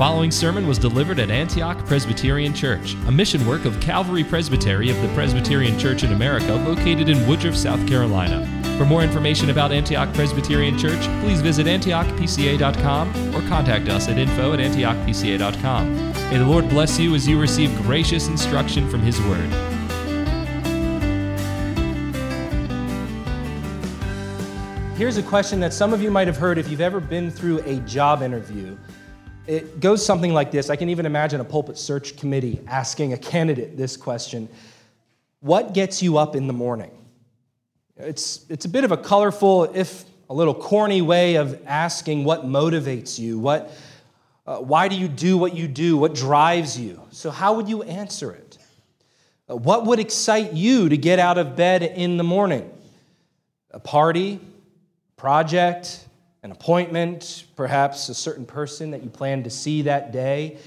following sermon was delivered at Antioch Presbyterian Church, a mission work of Calvary Presbytery of the Presbyterian Church in America located in Woodruff, South Carolina. For more information about Antioch Presbyterian Church, please visit antiochpca.com or contact us at info at antiochpca.com. May the Lord bless you as you receive gracious instruction from His Word. Here's a question that some of you might have heard if you've ever been through a job interview. It goes something like this. I can even imagine a pulpit search committee asking a candidate this question What gets you up in the morning? It's, it's a bit of a colorful, if a little corny way of asking what motivates you, what, uh, why do you do what you do, what drives you. So, how would you answer it? Uh, what would excite you to get out of bed in the morning? A party, project, an appointment, perhaps a certain person that you plan to see that day.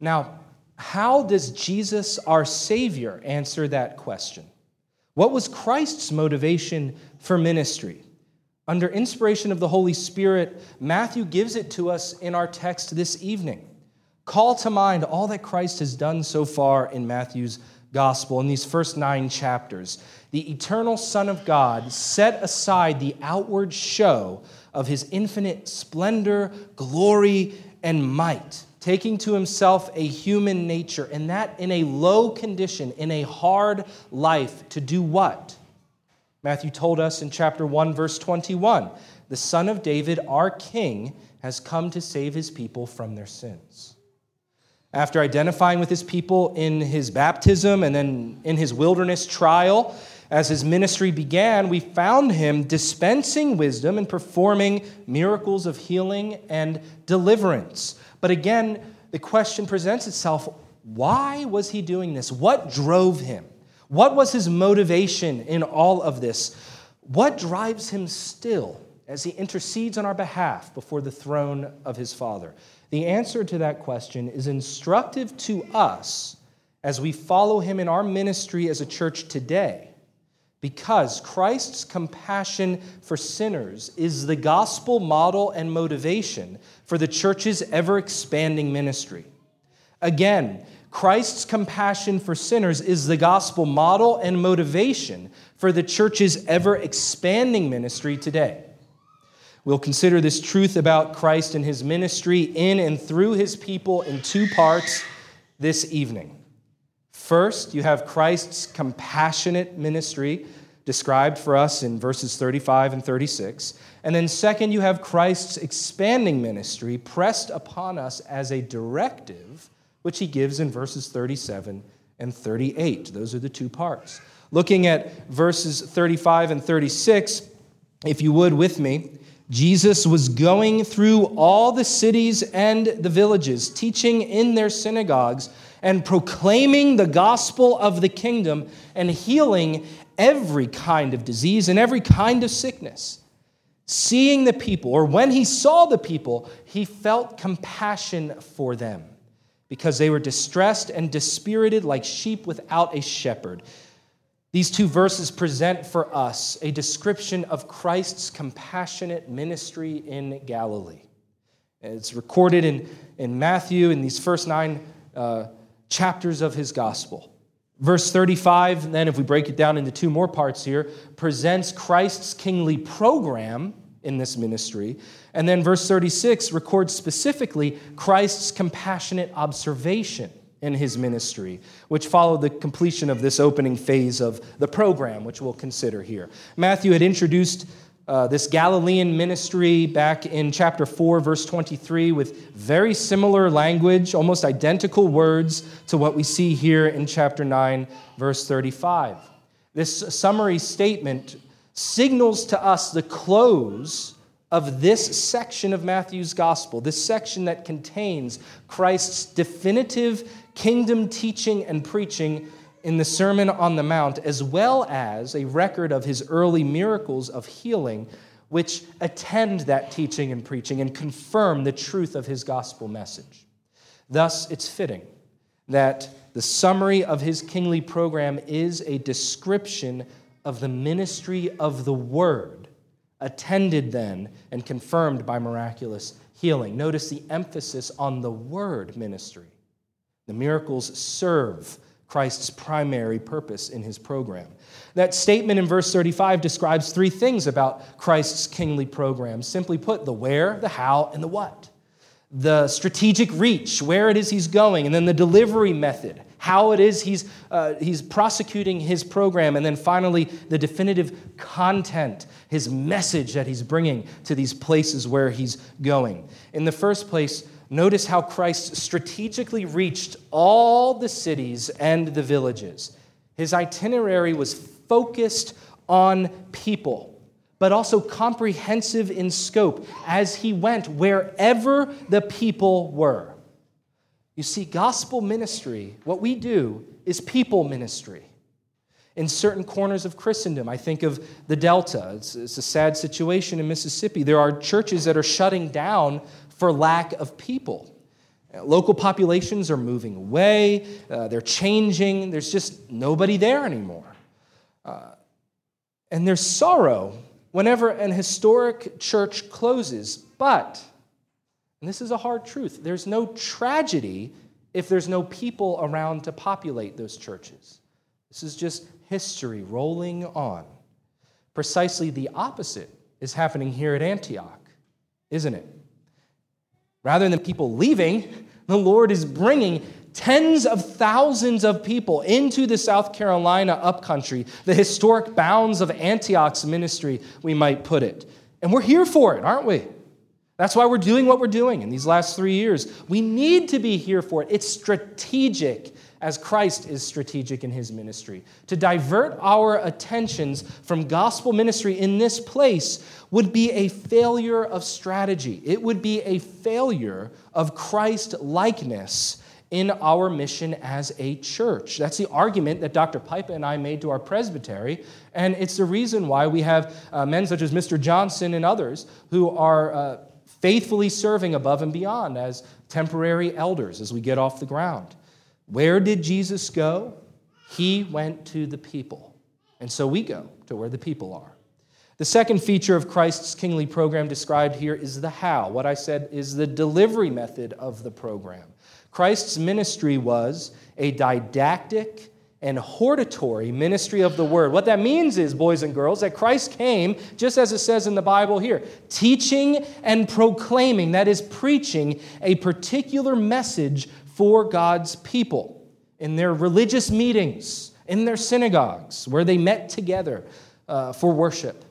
Now, how does Jesus, our Savior, answer that question? What was Christ's motivation for ministry? Under inspiration of the Holy Spirit, Matthew gives it to us in our text this evening. Call to mind all that Christ has done so far in Matthew's gospel in these first nine chapters. The eternal Son of God set aside the outward show of his infinite splendor, glory, and might, taking to himself a human nature, and that in a low condition, in a hard life, to do what? Matthew told us in chapter 1, verse 21 the Son of David, our King, has come to save his people from their sins. After identifying with his people in his baptism and then in his wilderness trial, as his ministry began, we found him dispensing wisdom and performing miracles of healing and deliverance. But again, the question presents itself why was he doing this? What drove him? What was his motivation in all of this? What drives him still as he intercedes on our behalf before the throne of his Father? The answer to that question is instructive to us as we follow him in our ministry as a church today because Christ's compassion for sinners is the gospel model and motivation for the church's ever expanding ministry. Again, Christ's compassion for sinners is the gospel model and motivation for the church's ever expanding ministry today. We'll consider this truth about Christ and his ministry in and through his people in two parts this evening. First, you have Christ's compassionate ministry described for us in verses 35 and 36. And then, second, you have Christ's expanding ministry pressed upon us as a directive, which he gives in verses 37 and 38. Those are the two parts. Looking at verses 35 and 36, if you would with me, Jesus was going through all the cities and the villages, teaching in their synagogues and proclaiming the gospel of the kingdom and healing every kind of disease and every kind of sickness. Seeing the people, or when he saw the people, he felt compassion for them because they were distressed and dispirited like sheep without a shepherd. These two verses present for us a description of Christ's compassionate ministry in Galilee. It's recorded in, in Matthew in these first nine uh, chapters of his gospel. Verse 35, then, if we break it down into two more parts here, presents Christ's kingly program in this ministry. And then verse 36 records specifically Christ's compassionate observation in his ministry, which followed the completion of this opening phase of the program, which we'll consider here. Matthew had introduced uh, this Galilean ministry back in chapter 4, verse 23, with very similar language, almost identical words to what we see here in chapter 9, verse 35. This summary statement signals to us the close of this section of Matthew's gospel, this section that contains Christ's definitive kingdom teaching and preaching in the Sermon on the Mount, as well as a record of his early miracles of healing, which attend that teaching and preaching and confirm the truth of his gospel message. Thus, it's fitting that the summary of his kingly program is a description of the ministry of the Word attended then and confirmed by miraculous healing. Notice the emphasis on the word ministry. The miracles serve Christ's primary purpose in his program. That statement in verse 35 describes three things about Christ's kingly program. Simply put, the where, the how, and the what. The strategic reach, where it is he's going, and then the delivery method, how it is he's, uh, he's prosecuting his program, and then finally the definitive content, his message that he's bringing to these places where he's going. In the first place, notice how Christ strategically reached all the cities and the villages. His itinerary was focused on people, but also comprehensive in scope as he went wherever the people were. You see, gospel ministry, what we do is people ministry. In certain corners of Christendom, I think of the Delta. It's, it's, a sad situation in Mississippi. There are churches that are shutting down for lack of people. Local populations are moving away, uh, they're changing, there's just nobody there anymore. Uh, and there's sorrow whenever an historic church closes, but, and this is a hard truth, there's no tragedy if there's no people around to populate those churches. This is just history rolling on. Precisely the opposite is happening here at Antioch, isn't it? Rather than people leaving, the Lord is bringing tens of thousands of people into the South Carolina upcountry, the historic bounds of Antioch's ministry, we might put it. And we're here for it, aren't we? That's why we're doing what we're doing in these last three years. We need to be here for it. It's strategic as Christ is strategic in his ministry. To divert our attentions from gospel ministry in this place would be a failure of strategy. It would be a failure of Christ likeness in our mission as a church. That's the argument that Dr. Pipa and I made to our presbytery, and it's the reason why we have uh, men such as Mr. Johnson and others who are uh, faithfully serving above and beyond as temporary elders as we get off the ground. Where did Jesus go? He went to the people. And so we go to where the people are. The second feature of Christ's kingly program described here is the how. What I said is the delivery method of the program. Christ's ministry was a didactic and hortatory ministry of the word. What that means is, boys and girls, that Christ came, just as it says in the Bible here, teaching and proclaiming, that is, preaching a particular message for God's people in their religious meetings, in their synagogues, where they met together uh, for worship.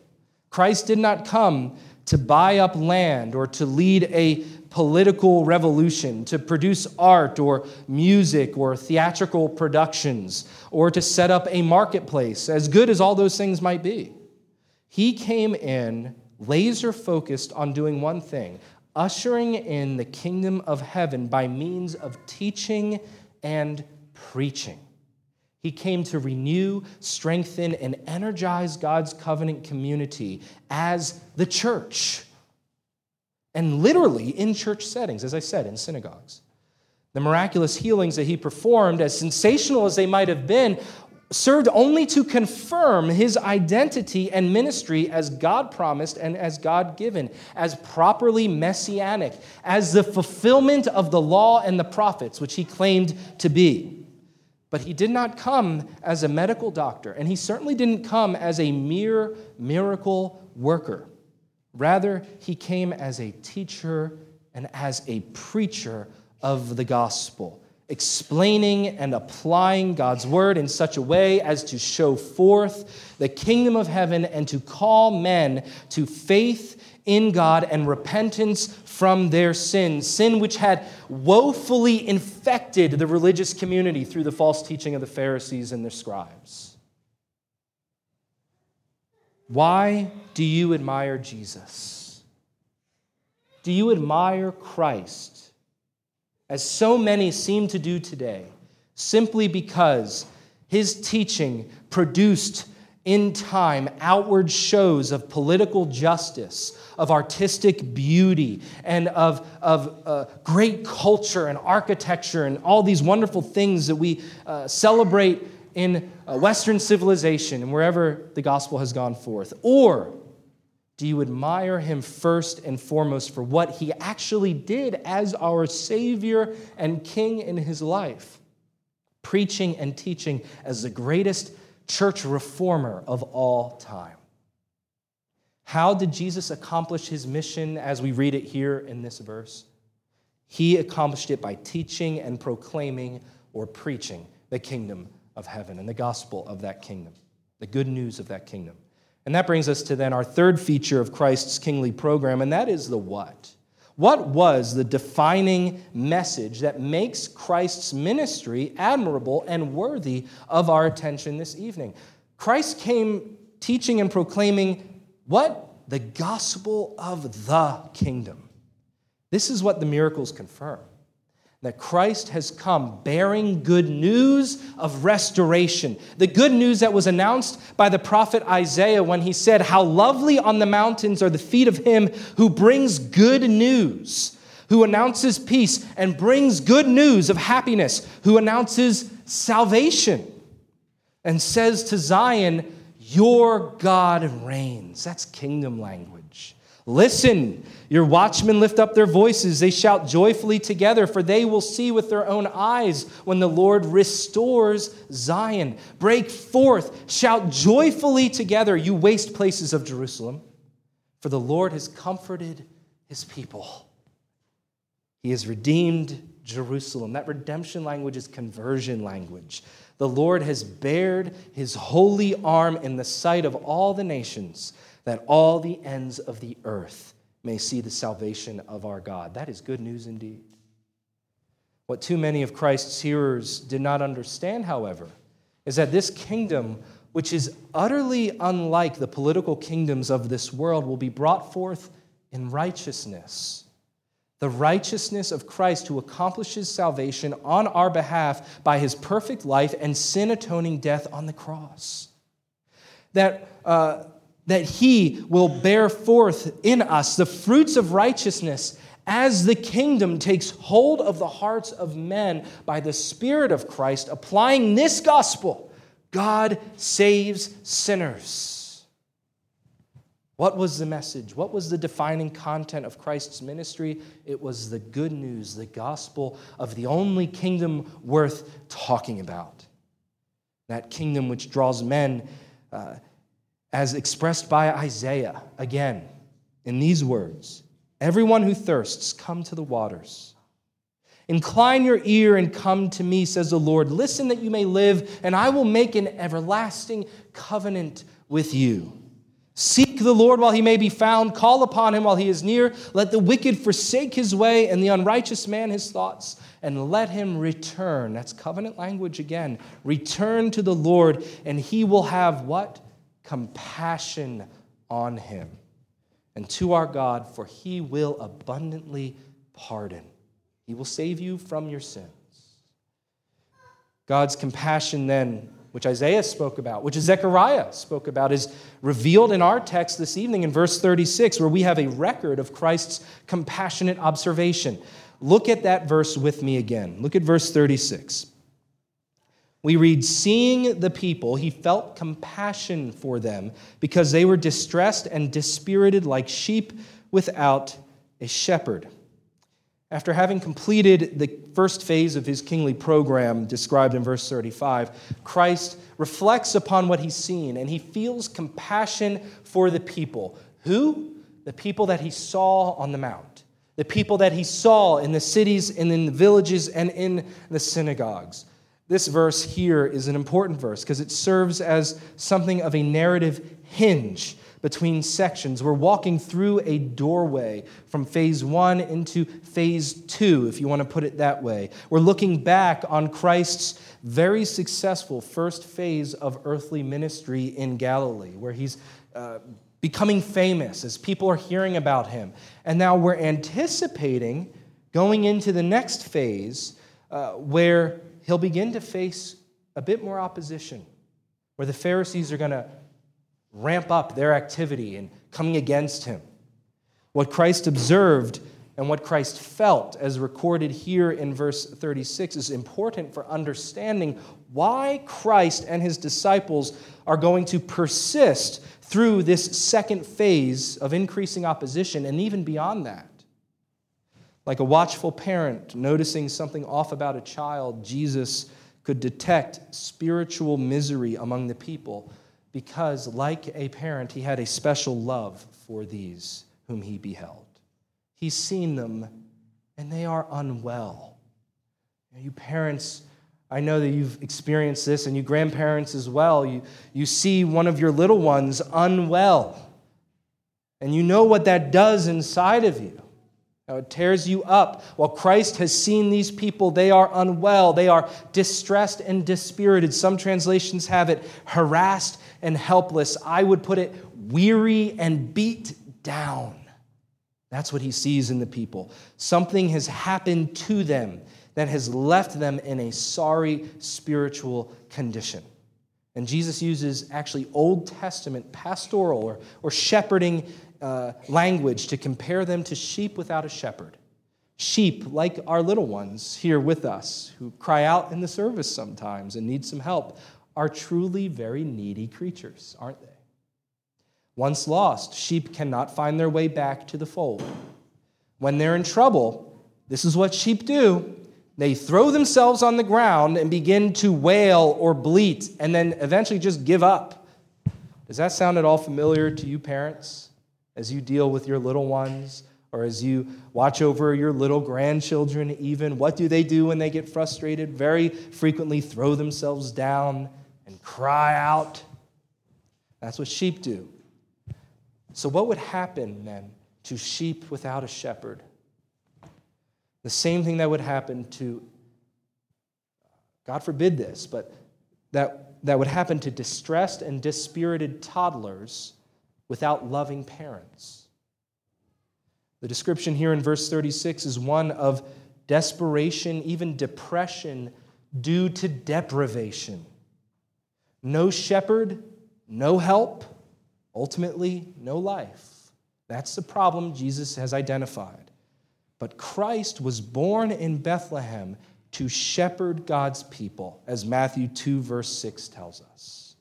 Christ did not come to buy up land or to lead a political revolution, to produce art or music or theatrical productions, or to set up a marketplace, as good as all those things might be. He came in laser focused on doing one thing ushering in the kingdom of heaven by means of teaching and preaching. He came to renew, strengthen, and energize God's covenant community as the church. And literally in church settings, as I said, in synagogues. The miraculous healings that he performed, as sensational as they might have been, served only to confirm his identity and ministry as God promised and as God given, as properly messianic, as the fulfillment of the law and the prophets, which he claimed to be. But he did not come as a medical doctor, and he certainly didn't come as a mere miracle worker. Rather, he came as a teacher and as a preacher of the gospel explaining and applying God's word in such a way as to show forth the kingdom of heaven and to call men to faith in God and repentance from their sin, sin which had woefully infected the religious community through the false teaching of the Pharisees and their scribes. Why do you admire Jesus? Do you admire Christ? As so many seem to do today, simply because his teaching produced in time outward shows of political justice, of artistic beauty, and of, of uh, great culture and architecture, and all these wonderful things that we uh, celebrate in uh, Western civilization and wherever the gospel has gone forth? Or Do you admire him first and foremost for what he actually did as our Savior and King in his life? Preaching and teaching as the greatest church reformer of all time. How did Jesus accomplish his mission as we read it here in this verse? He accomplished it by teaching and proclaiming or preaching the kingdom of heaven and the gospel of that kingdom, the good news of that kingdom. And that brings us to then our third feature of Christ's kingly program, and that is the what. What was the defining message that makes Christ's ministry admirable and worthy of our attention this evening? Christ came teaching and proclaiming what? The gospel of the kingdom. This is what the miracles confirm that Christ has come bearing good news of restoration. The good news that was announced by the prophet Isaiah when he said, How lovely on the mountains are the feet of him who brings good news, who announces peace and brings good news of happiness, who announces salvation and says to Zion, Your God reigns. That's kingdom language. Listen, your watchmen lift up their voices. They shout joyfully together, for they will see with their own eyes when the Lord restores Zion. Break forth, shout joyfully together, you waste places of Jerusalem, for the Lord has comforted his people. He has redeemed Jerusalem. That redemption language is conversion language. The Lord has bared his holy arm in the sight of all the nations that all the ends of the earth may see the salvation of our God. That is good news indeed. What too many of Christ's hearers did not understand, however, is that this kingdom, which is utterly unlike the political kingdoms of this world, will be brought forth in righteousness. The righteousness of Christ who accomplishes salvation on our behalf by his perfect life and sin atoning death on the cross. That uh, that he will bear forth in us the fruits of righteousness as the kingdom takes hold of the hearts of men by the Spirit of Christ, applying this gospel God saves sinners. What was the message? What was the defining content of Christ's ministry? It was the good news, the gospel of the only kingdom worth talking about. That kingdom which draws men. Uh, as expressed by Isaiah again in these words Everyone who thirsts, come to the waters. Incline your ear and come to me, says the Lord. Listen that you may live, and I will make an everlasting covenant with you. Seek the Lord while he may be found, call upon him while he is near. Let the wicked forsake his way, and the unrighteous man his thoughts, and let him return. That's covenant language again. Return to the Lord, and he will have what? Compassion on him and to our God, for he will abundantly pardon. He will save you from your sins. God's compassion, then, which Isaiah spoke about, which Zechariah spoke about, is revealed in our text this evening in verse 36, where we have a record of Christ's compassionate observation. Look at that verse with me again. Look at verse 36 we read, Seeing the people, he felt compassion for them because they were distressed and dispirited like sheep without a shepherd. After having completed the first phase of his kingly program described in verse 35, Christ reflects upon what he's seen and he feels compassion for the people. Who? The people that he saw on the mount, the people that he saw in the cities and in the villages and in the synagogues. This verse here is an important verse because it serves as something of a narrative hinge between sections. We're walking through a doorway from phase one into phase two, if you want to put it that way. We're looking back on Christ's very successful first phase of earthly ministry in Galilee, where he's uh, becoming famous as people are hearing about him. And now we're anticipating going into the next phase uh, where he'll begin to face a bit more opposition, where the Pharisees are going to ramp up their activity and coming against him. What Christ observed and what Christ felt, as recorded here in verse 36, is important for understanding why Christ and his disciples are going to persist through this second phase of increasing opposition and even beyond that. Like a watchful parent noticing something off about a child, Jesus could detect spiritual misery among the people because, like a parent, he had a special love for these whom he beheld. He's seen them and they are unwell. You parents, I know that you've experienced this, and you grandparents as well. You, you see one of your little ones unwell, and you know what that does inside of you. Now it tears you up. While Christ has seen these people, they are unwell, they are distressed and dispirited. Some translations have it harassed and helpless. I would put it weary and beat down. That's what he sees in the people. Something has happened to them that has left them in a sorry spiritual condition. And Jesus uses actually Old Testament pastoral or, or shepherding uh, language to compare them to sheep without a shepherd. Sheep, like our little ones here with us, who cry out in the service sometimes and need some help, are truly very needy creatures, aren't they? Once lost, sheep cannot find their way back to the fold. When they're in trouble, this is what sheep do they throw themselves on the ground and begin to wail or bleat, and then eventually just give up. Does that sound at all familiar to you, parents? As you deal with your little ones or as you watch over your little grandchildren, even. What do they do when they get frustrated? Very frequently throw themselves down and cry out. That's what sheep do. So, what would happen then to sheep without a shepherd? The same thing that would happen to, God forbid this, but that, that would happen to distressed and dispirited toddlers without loving parents. The description here in verse 36 is one of desperation, even depression, due to deprivation. No shepherd, no help, ultimately, no life. That's the problem Jesus has identified. But Christ was born in Bethlehem to shepherd God's people, as Matthew 2, verse 6 tells us.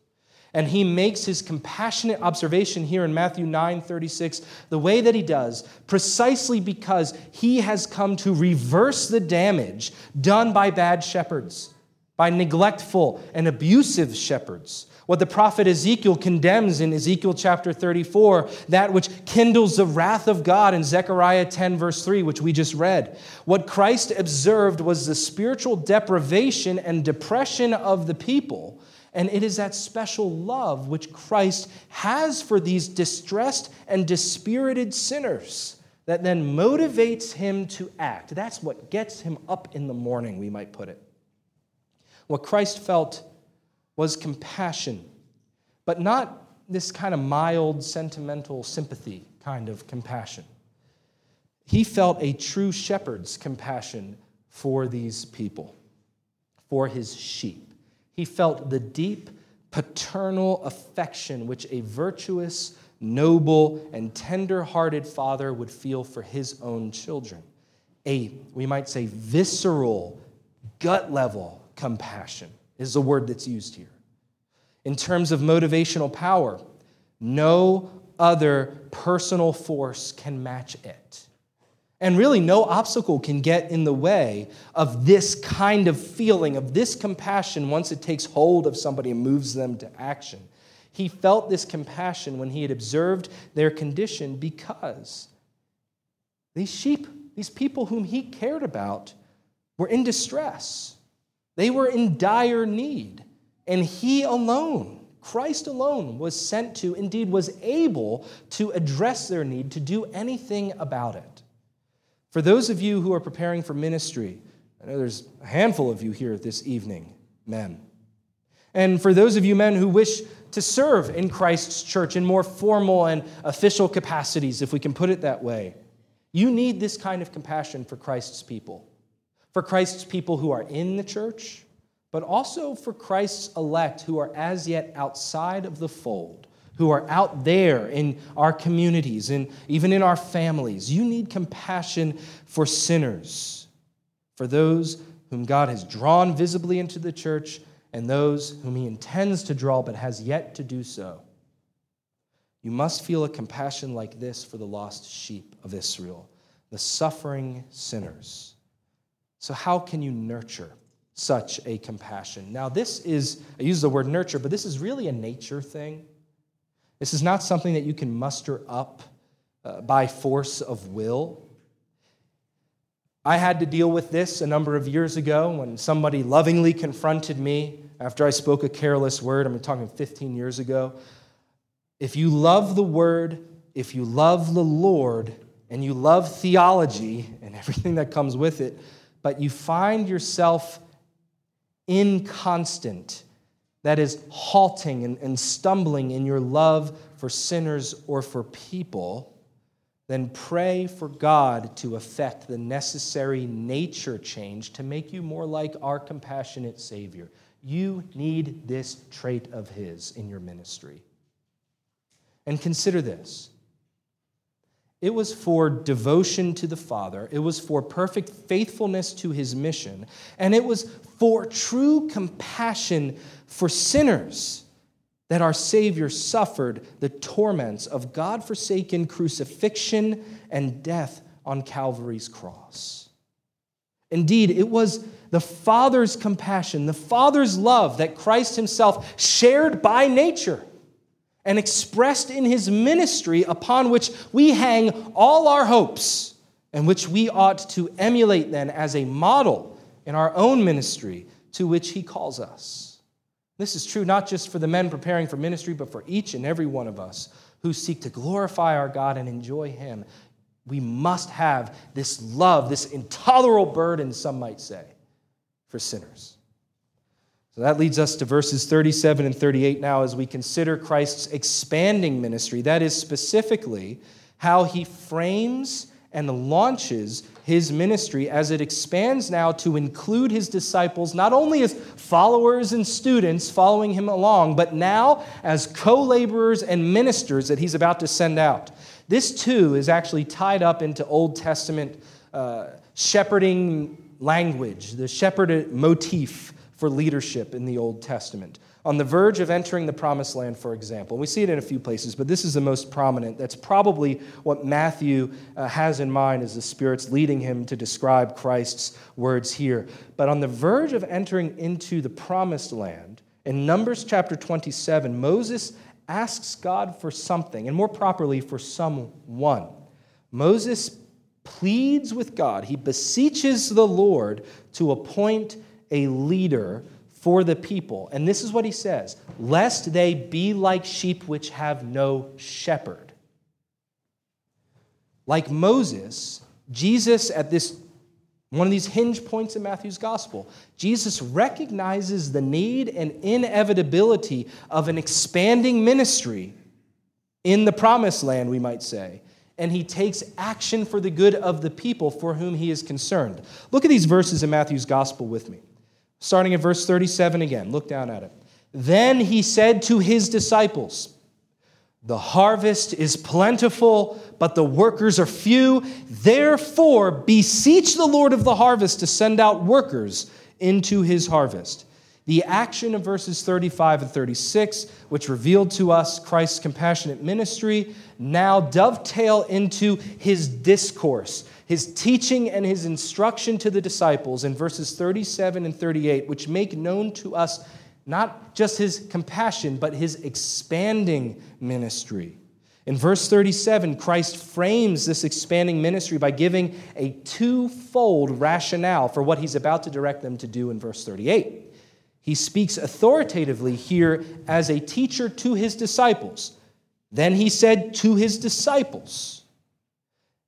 And he makes his compassionate observation here in Matthew 9 36 the way that he does, precisely because he has come to reverse the damage done by bad shepherds, by neglectful and abusive shepherds. What the prophet Ezekiel condemns in Ezekiel chapter 34, that which kindles the wrath of God in Zechariah 10, verse 3, which we just read. What Christ observed was the spiritual deprivation and depression of the people and it is that special love which Christ has for these distressed and dispirited sinners that then motivates him to act. That's what gets him up in the morning, we might put it. What Christ felt was compassion, but not this kind of mild, sentimental sympathy kind of compassion. He felt a true shepherd's compassion for these people, for his sheep. He felt the deep paternal affection which a virtuous, noble, and tender hearted father would feel for his own children. A, we might say, visceral, gut level compassion is the word that's used here. In terms of motivational power, no other personal force can match it. And really, no obstacle can get in the way of this kind of feeling, of this compassion, once it takes hold of somebody and moves them to action. He felt this compassion when he had observed their condition because these sheep, these people whom he cared about, were in distress. They were in dire need. And he alone, Christ alone, was sent to, indeed, was able to address their need, to do anything about it. For those of you who are preparing for ministry, I know there's a handful of you here this evening, men. And for those of you men who wish to serve in Christ's church in more formal and official capacities, if we can put it that way, you need this kind of compassion for Christ's people. For Christ's people who are in the church, but also for Christ's elect who are as yet outside of the fold, who are out there in our communities and even in our families. You need compassion for sinners, for those whom God has drawn visibly into the church and those whom he intends to draw but has yet to do so. You must feel a compassion like this for the lost sheep of Israel, the suffering sinners. So, how can you nurture such a compassion? Now, this is, I use the word nurture, but this is really a nature thing. This is not something that you can muster up uh, by force of will. I had to deal with this a number of years ago when somebody lovingly confronted me after I spoke a careless word. I'm talking 15 years ago. If you love the word, if you love the Lord, and you love theology and everything that comes with it, but you find yourself inconstant, that is, halting and, and stumbling in your love for sinners or for people, then pray for God to effect the necessary nature change to make you more like our compassionate Savior. You need this trait of His in your ministry. And consider this it was for devotion to the Father, it was for perfect faithfulness to his mission, and it was for true compassion for sinners that our Savior suffered the torments of God forsaken crucifixion and death on Calvary's cross. Indeed, it was the Father's compassion, the Father's love that Christ Himself shared by nature and expressed in his ministry upon which we hang all our hopes and which we ought to emulate then as a model in our own ministry to which he calls us. This is true not just for the men preparing for ministry, but for each and every one of us who seek to glorify our God and enjoy him. We must have this love, this intolerable burden, some might say, for sinners. So that leads us to verses 37 and 38 now as we consider Christ's expanding ministry. That is specifically how he frames and launches his ministry as it expands now to include his disciples not only as followers and students following him along, but now as co laborers and ministers that he's about to send out. This too is actually tied up into Old Testament uh, shepherding language, the shepherd motif for leadership in the Old Testament. On the verge of entering the promised land, for example. We see it in a few places, but this is the most prominent. That's probably what Matthew uh, has in mind as the Spirit's leading him to describe Christ's words here. But on the verge of entering into the promised land, in Numbers chapter 27, Moses asks God for something, and more properly, for someone. Moses pleads with God, he beseeches the Lord to appoint a leader for the people. And this is what he says lest they be like sheep which have no shepherd. Like Moses, Jesus, at this one of these hinge points in Matthew's gospel, Jesus recognizes the need and inevitability of an expanding ministry in the promised land, we might say. And he takes action for the good of the people for whom he is concerned. Look at these verses in Matthew's gospel with me. Starting at verse 37 again, look down at it. Then he said to his disciples, The harvest is plentiful, but the workers are few. Therefore, beseech the Lord of the harvest to send out workers into his harvest. The action of verses 35 and 36, which revealed to us Christ's compassionate ministry, now dovetail into his discourse his teaching and his instruction to the disciples in verses 37 and 38, which make known to us not just his compassion, but his expanding ministry. In verse 37, Christ frames this expanding ministry by giving a twofold rationale for what he's about to direct them to do in verse 38. He speaks authoritatively here as a teacher to his disciples. Then he said to his disciples,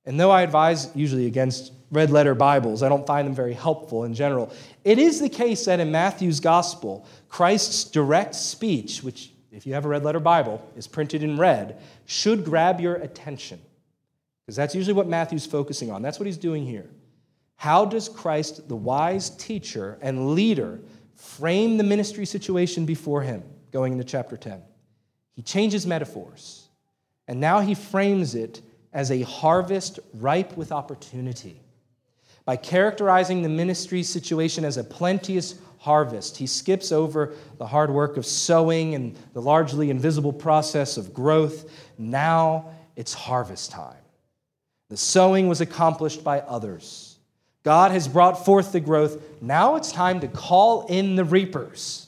and though I advise usually against red letter Bibles, I don't find them very helpful in general. It is the case that in Matthew's gospel, Christ's direct speech, which, if you have a red letter Bible, is printed in red, should grab your attention. Because that's usually what Matthew's focusing on. That's what he's doing here. How does Christ, the wise teacher and leader, frame the ministry situation before him, going into chapter 10? he changes metaphors. And now he frames it as a harvest ripe with opportunity. By characterizing the ministry situation as a plenteous harvest, he skips over the hard work of sowing and the largely invisible process of growth. Now it's harvest time. The sowing was accomplished by others. God has brought forth the growth. Now it's time to call in the reapers.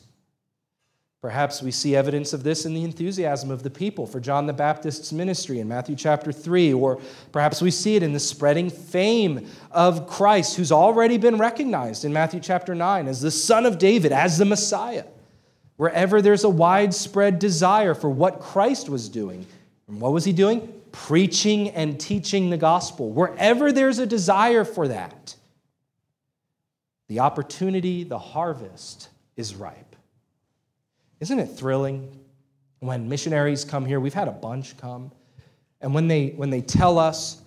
Perhaps we see evidence of this in the enthusiasm of the people for John the Baptist's ministry in Matthew chapter 3, or perhaps we see it in the spreading fame of Christ, who's already been recognized in Matthew chapter 9 as the Son of David, as the Messiah. Wherever there's a widespread desire for what Christ was doing, and what was he doing? Preaching and teaching the gospel. Wherever there's a desire for that, the opportunity, the harvest is ripe. Isn't it thrilling when missionaries come here? We've had a bunch come. And when they, when they tell us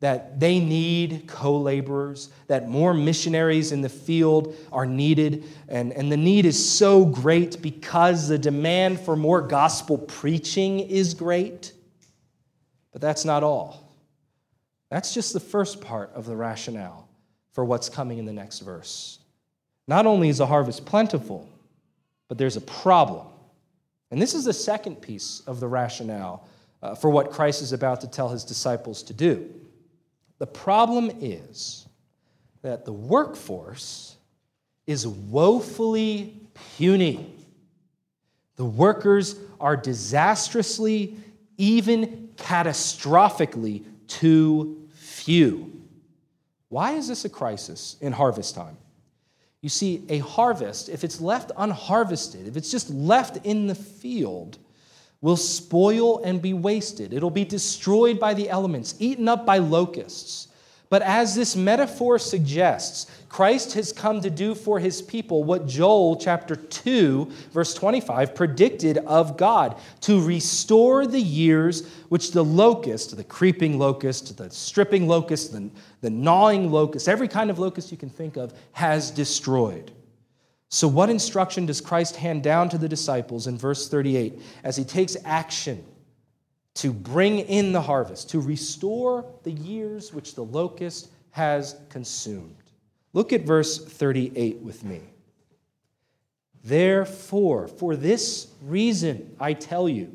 that they need co laborers, that more missionaries in the field are needed, and, and the need is so great because the demand for more gospel preaching is great. But that's not all. That's just the first part of the rationale for what's coming in the next verse. Not only is the harvest plentiful, but there's a problem. And this is the second piece of the rationale uh, for what Christ is about to tell his disciples to do. The problem is that the workforce is woefully puny. The workers are disastrously, even catastrophically too few. Why is this a crisis in harvest time? You see, a harvest, if it's left unharvested, if it's just left in the field, will spoil and be wasted. It'll be destroyed by the elements, eaten up by locusts. But as this metaphor suggests, Christ has come to do for his people what Joel chapter 2, verse 25, predicted of God to restore the years which the locust, the creeping locust, the stripping locust, the, the gnawing locust, every kind of locust you can think of, has destroyed. So, what instruction does Christ hand down to the disciples in verse 38 as he takes action to bring in the harvest, to restore the years which the locust has consumed. Look at verse 38 with me. Therefore, for this reason, I tell you,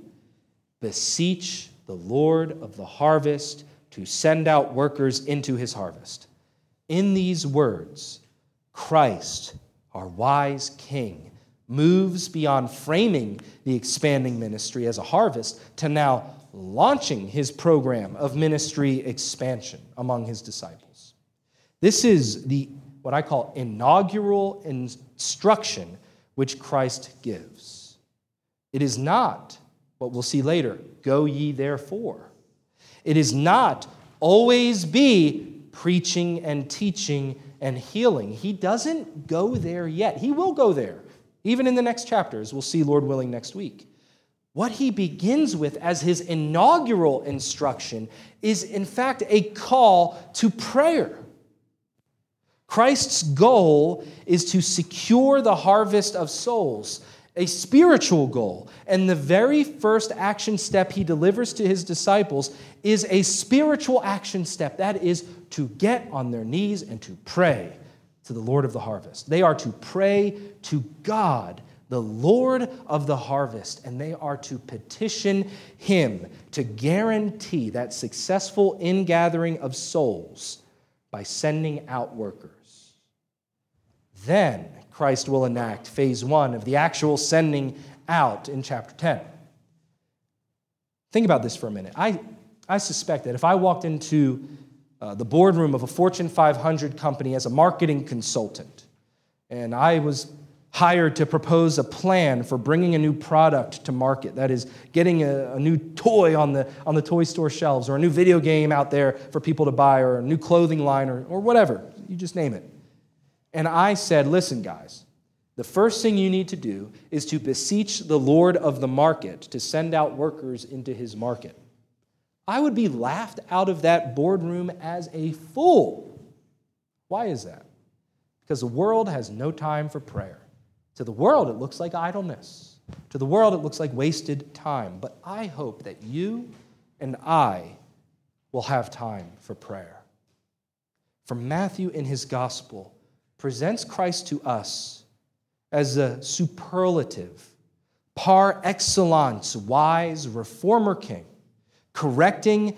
beseech the Lord of the harvest to send out workers into his harvest. In these words, Christ, our wise King, moves beyond framing the expanding ministry as a harvest to now launching his program of ministry expansion among his disciples. This is the what I call inaugural instruction which Christ gives. It is not what we'll see later, go ye therefore. It is not always be preaching and teaching and healing. He doesn't go there yet. He will go there, even in the next chapters. We'll see, Lord willing, next week. What he begins with as his inaugural instruction is, in fact, a call to prayer. Christ's goal is to secure the harvest of souls, a spiritual goal. And the very first action step he delivers to his disciples is a spiritual action step. That is to get on their knees and to pray to the Lord of the harvest. They are to pray to God the Lord of the harvest, and they are to petition him to guarantee that successful ingathering of souls by sending out workers. Then Christ will enact phase one of the actual sending out in chapter 10. Think about this for a minute. I, I suspect that if I walked into uh, the boardroom of a Fortune 500 company as a marketing consultant, and I was hired to propose a plan for bringing a new product to market. That is, getting a, a, new toy on the, on the toy store shelves, or a new video game out there for people to buy, or a new clothing line, or, or whatever. You just name it. And I said, listen, guys, the first thing you need to do is to beseech the Lord of the market to send out workers into his market. I would be laughed out of that boardroom as a fool. Why is that? Because the world has no time for prayer. To the world, it looks like idleness. To the world, it looks like wasted time. But I hope that you and I will have time for prayer. For Matthew in his gospel presents Christ to us as a superlative, par excellence, wise reformer king, correcting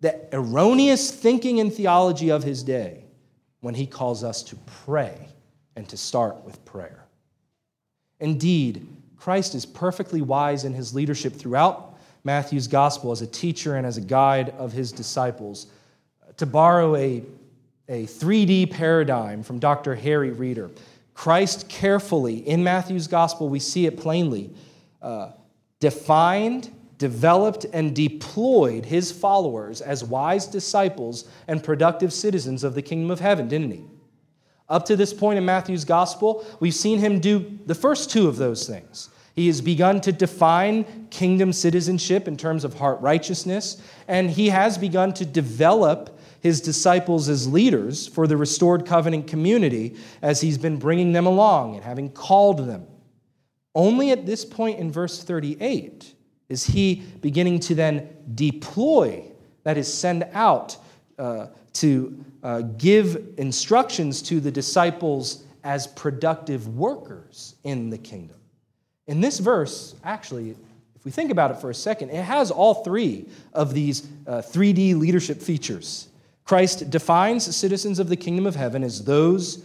the erroneous thinking and theology of his day when he calls us to pray and to start with prayer. Indeed, Christ is perfectly wise in his leadership throughout Matthew's gospel as a teacher and as a guide of his disciples. To borrow a, a 3D paradigm from Dr. Harry Reeder, Christ carefully, in Matthew's gospel, we see it plainly, uh, defined, developed, and deployed his followers as wise disciples and productive citizens of the kingdom of heaven, didn't he? Up to this point in Matthew's gospel, we've seen him do the first two of those things. He has begun to define kingdom citizenship in terms of heart righteousness, and he has begun to develop his disciples as leaders for the restored covenant community as he's been bringing them along and having called them. Only at this point in verse 38 is he beginning to then deploy, that is, send out uh, to uh, give instructions to the disciples as productive workers in the kingdom. In this verse, actually, if we think about it for a second, it has all three of these uh, 3D leadership features. Christ defines citizens of the kingdom of heaven as those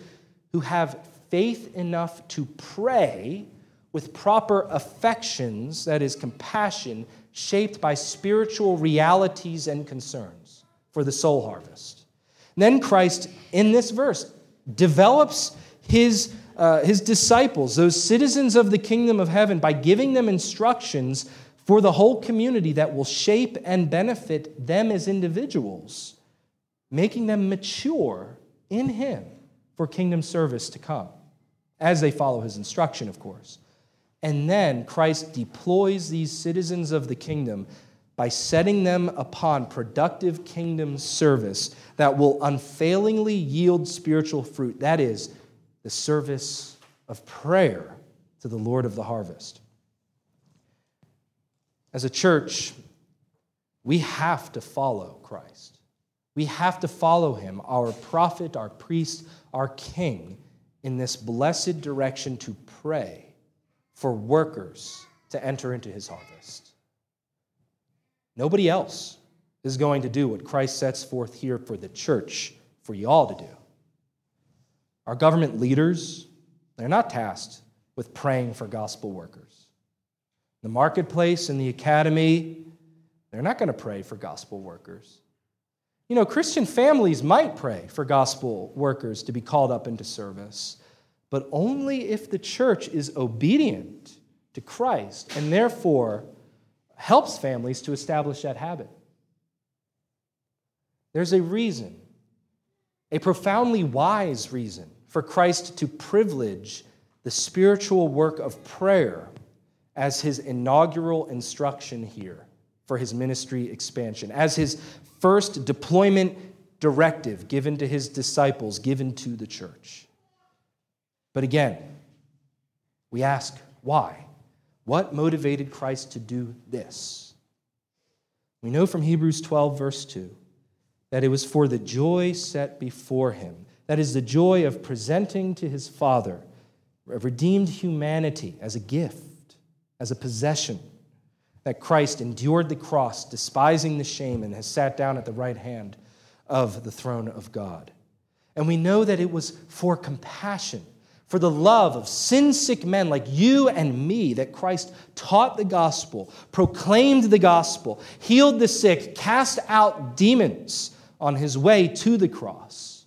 who have faith enough to pray with proper affections, that is, compassion, shaped by spiritual realities and concerns for the soul harvest. Then Christ, in this verse, develops his, uh, his disciples, those citizens of the kingdom of heaven, by giving them instructions for the whole community that will shape and benefit them as individuals making them mature in Him for kingdom service to come, as they follow His instruction, of course. And then Christ deploys these citizens of the kingdom by setting them upon productive kingdom service that will unfailingly yield spiritual fruit. That is, the service of prayer to the Lord of the harvest. As a church, we have to follow Christ. We have to follow him, our prophet, our priest, our king, in this blessed direction to pray for workers to enter into his harvest. Nobody else is going to do what Christ sets forth here for the church, for y'all to do. Our government leaders, they're not tasked with praying for gospel workers. The marketplace and the academy, they're not going to pray for gospel workers. You know, Christian families might pray for gospel workers to be called up into service, but only if the church is obedient to Christ and therefore helps families to establish that habit. There's a reason, a profoundly wise reason, for Christ to privilege the spiritual work of prayer as his inaugural instruction here for his ministry expansion, as his first deployment directive given to his disciples, given to the church. But again, we ask why? What motivated Christ to do this? We know from Hebrews 12, verse 2, that it was for the joy set before him. That is, the joy of presenting to his Father a redeemed humanity as a gift, as a possession that Christ endured the cross, despising the shame, and has sat down at the right hand of the throne of God. And we know that it was for compassion, for the love of sin sick men like you and me, that Christ taught the gospel, proclaimed the gospel, healed the sick, cast out demons on his way to the cross.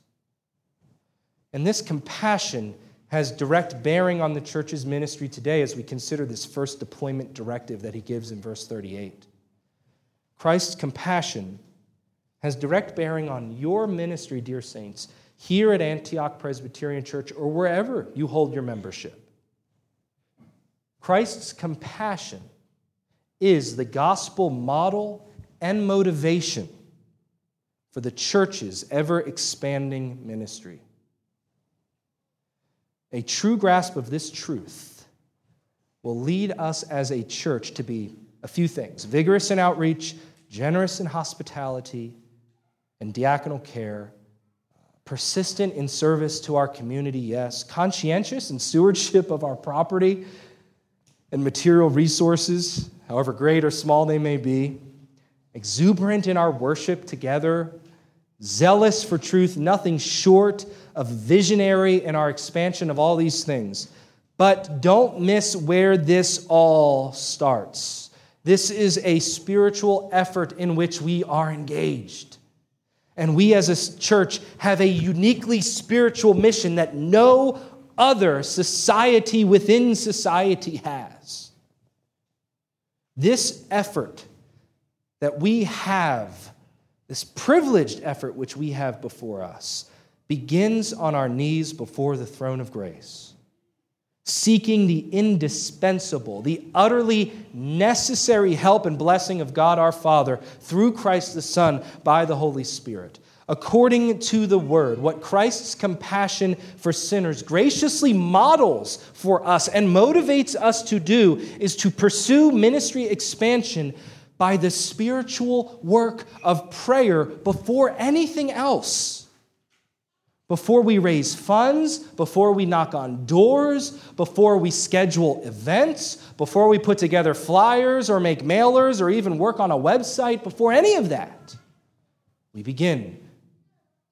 And this compassion has direct bearing on the church's ministry today as we consider this first deployment directive that he gives in verse 38. Christ's compassion has direct bearing on your ministry, dear saints, here at Antioch Presbyterian Church or wherever you hold your membership. Christ's compassion is the gospel model and motivation for the church's ever expanding ministry. A true grasp of this truth will lead us as a church to be a few things vigorous in outreach, generous in hospitality and diaconal care, persistent in service to our community, yes, conscientious in stewardship of our property and material resources, however great or small they may be, exuberant in our worship together, zealous for truth, nothing short of visionary in our expansion of all these things. But don't miss where this all starts. This is a spiritual effort in which we are engaged. And we as a church have a uniquely spiritual mission that no other society within society has. This effort that we have, this privileged effort which we have before us, begins on our knees before the throne of grace, seeking the indispensable, the utterly necessary help and blessing of God our Father through Christ the Son by the Holy Spirit. According to the word, what Christ's compassion for sinners graciously models for us and motivates us to do is to pursue ministry expansion by the spiritual work of prayer before anything else. Before we raise funds, before we knock on doors, before we schedule events, before we put together flyers or make mailers or even work on a website, before any of that, we begin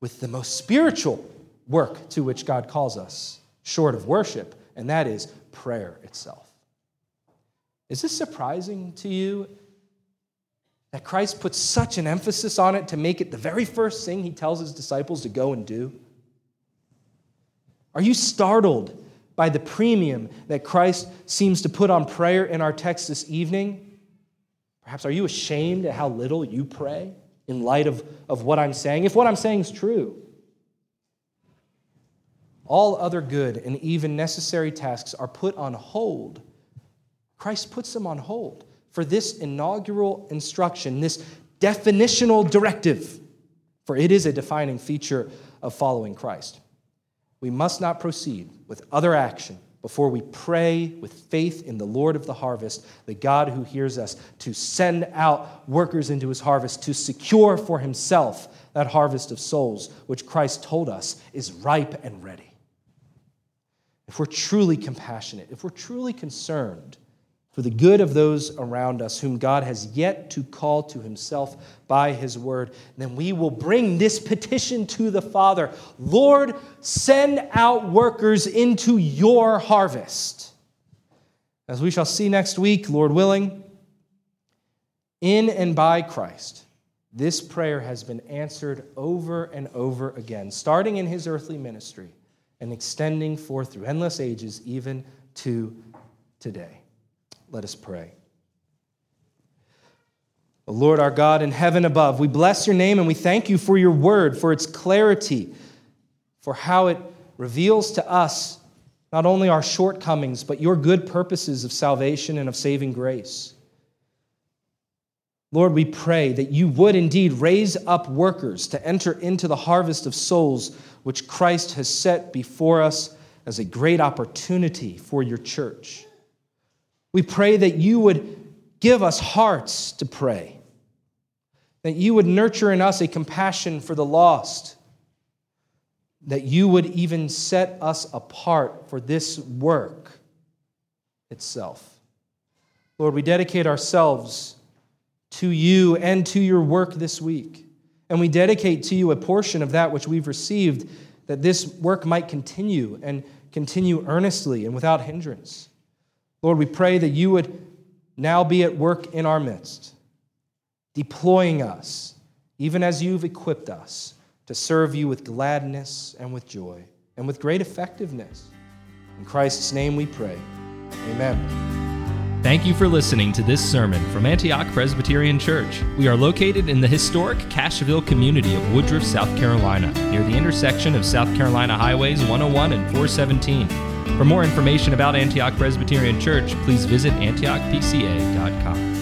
with the most spiritual work to which God calls us, short of worship, and that is prayer itself. Is this surprising to you that Christ puts such an emphasis on it to make it the very first thing he tells his disciples to go and do? Are you startled by the premium that Christ seems to put on prayer in our text this evening? Perhaps are you ashamed at how little you pray in light of, of what I'm saying, if what I'm saying is true? All other good and even necessary tasks are put on hold. Christ puts them on hold for this inaugural instruction, this definitional directive, for it is a defining feature of following Christ. We must not proceed with other action before we pray with faith in the Lord of the harvest, the God who hears us, to send out workers into his harvest, to secure for himself that harvest of souls, which Christ told us is ripe and ready. If we're truly compassionate, if we're truly concerned for the good of those around us whom God has yet to call to himself by his word, then we will bring this petition to the Father Lord, send out workers into your harvest. As we shall see next week, Lord willing, in and by Christ, this prayer has been answered over and over again, starting in his earthly ministry and extending forth through endless ages, even to today. Let us pray. O Lord our God in heaven above, we bless your name and we thank you for your word, for its clarity, for how it reveals to us not only our shortcomings, but your good purposes of salvation and of saving grace. Lord, we pray that you would indeed raise up workers to enter into the harvest of souls which Christ has set before us as a great opportunity for your church. We pray that you would give us hearts to pray, that you would nurture in us a compassion for the lost, that you would even set us apart for this work itself. Lord, we dedicate ourselves to you and to your work this week. And we dedicate to you a portion of that which we've received, that this work might continue and continue earnestly and without hindrance. Lord, we pray that you would now be at work in our midst, deploying us, even as you've equipped us, to serve you with gladness and with joy and with great effectiveness. In Christ's name we pray. Amen. Thank you for listening to this sermon from Antioch Presbyterian Church. We are located in the historic Cashville community of Woodruff, South Carolina, near the intersection of South Carolina Highways 101 and 417. For more information about Antioch Presbyterian Church, please visit antiochpca.com.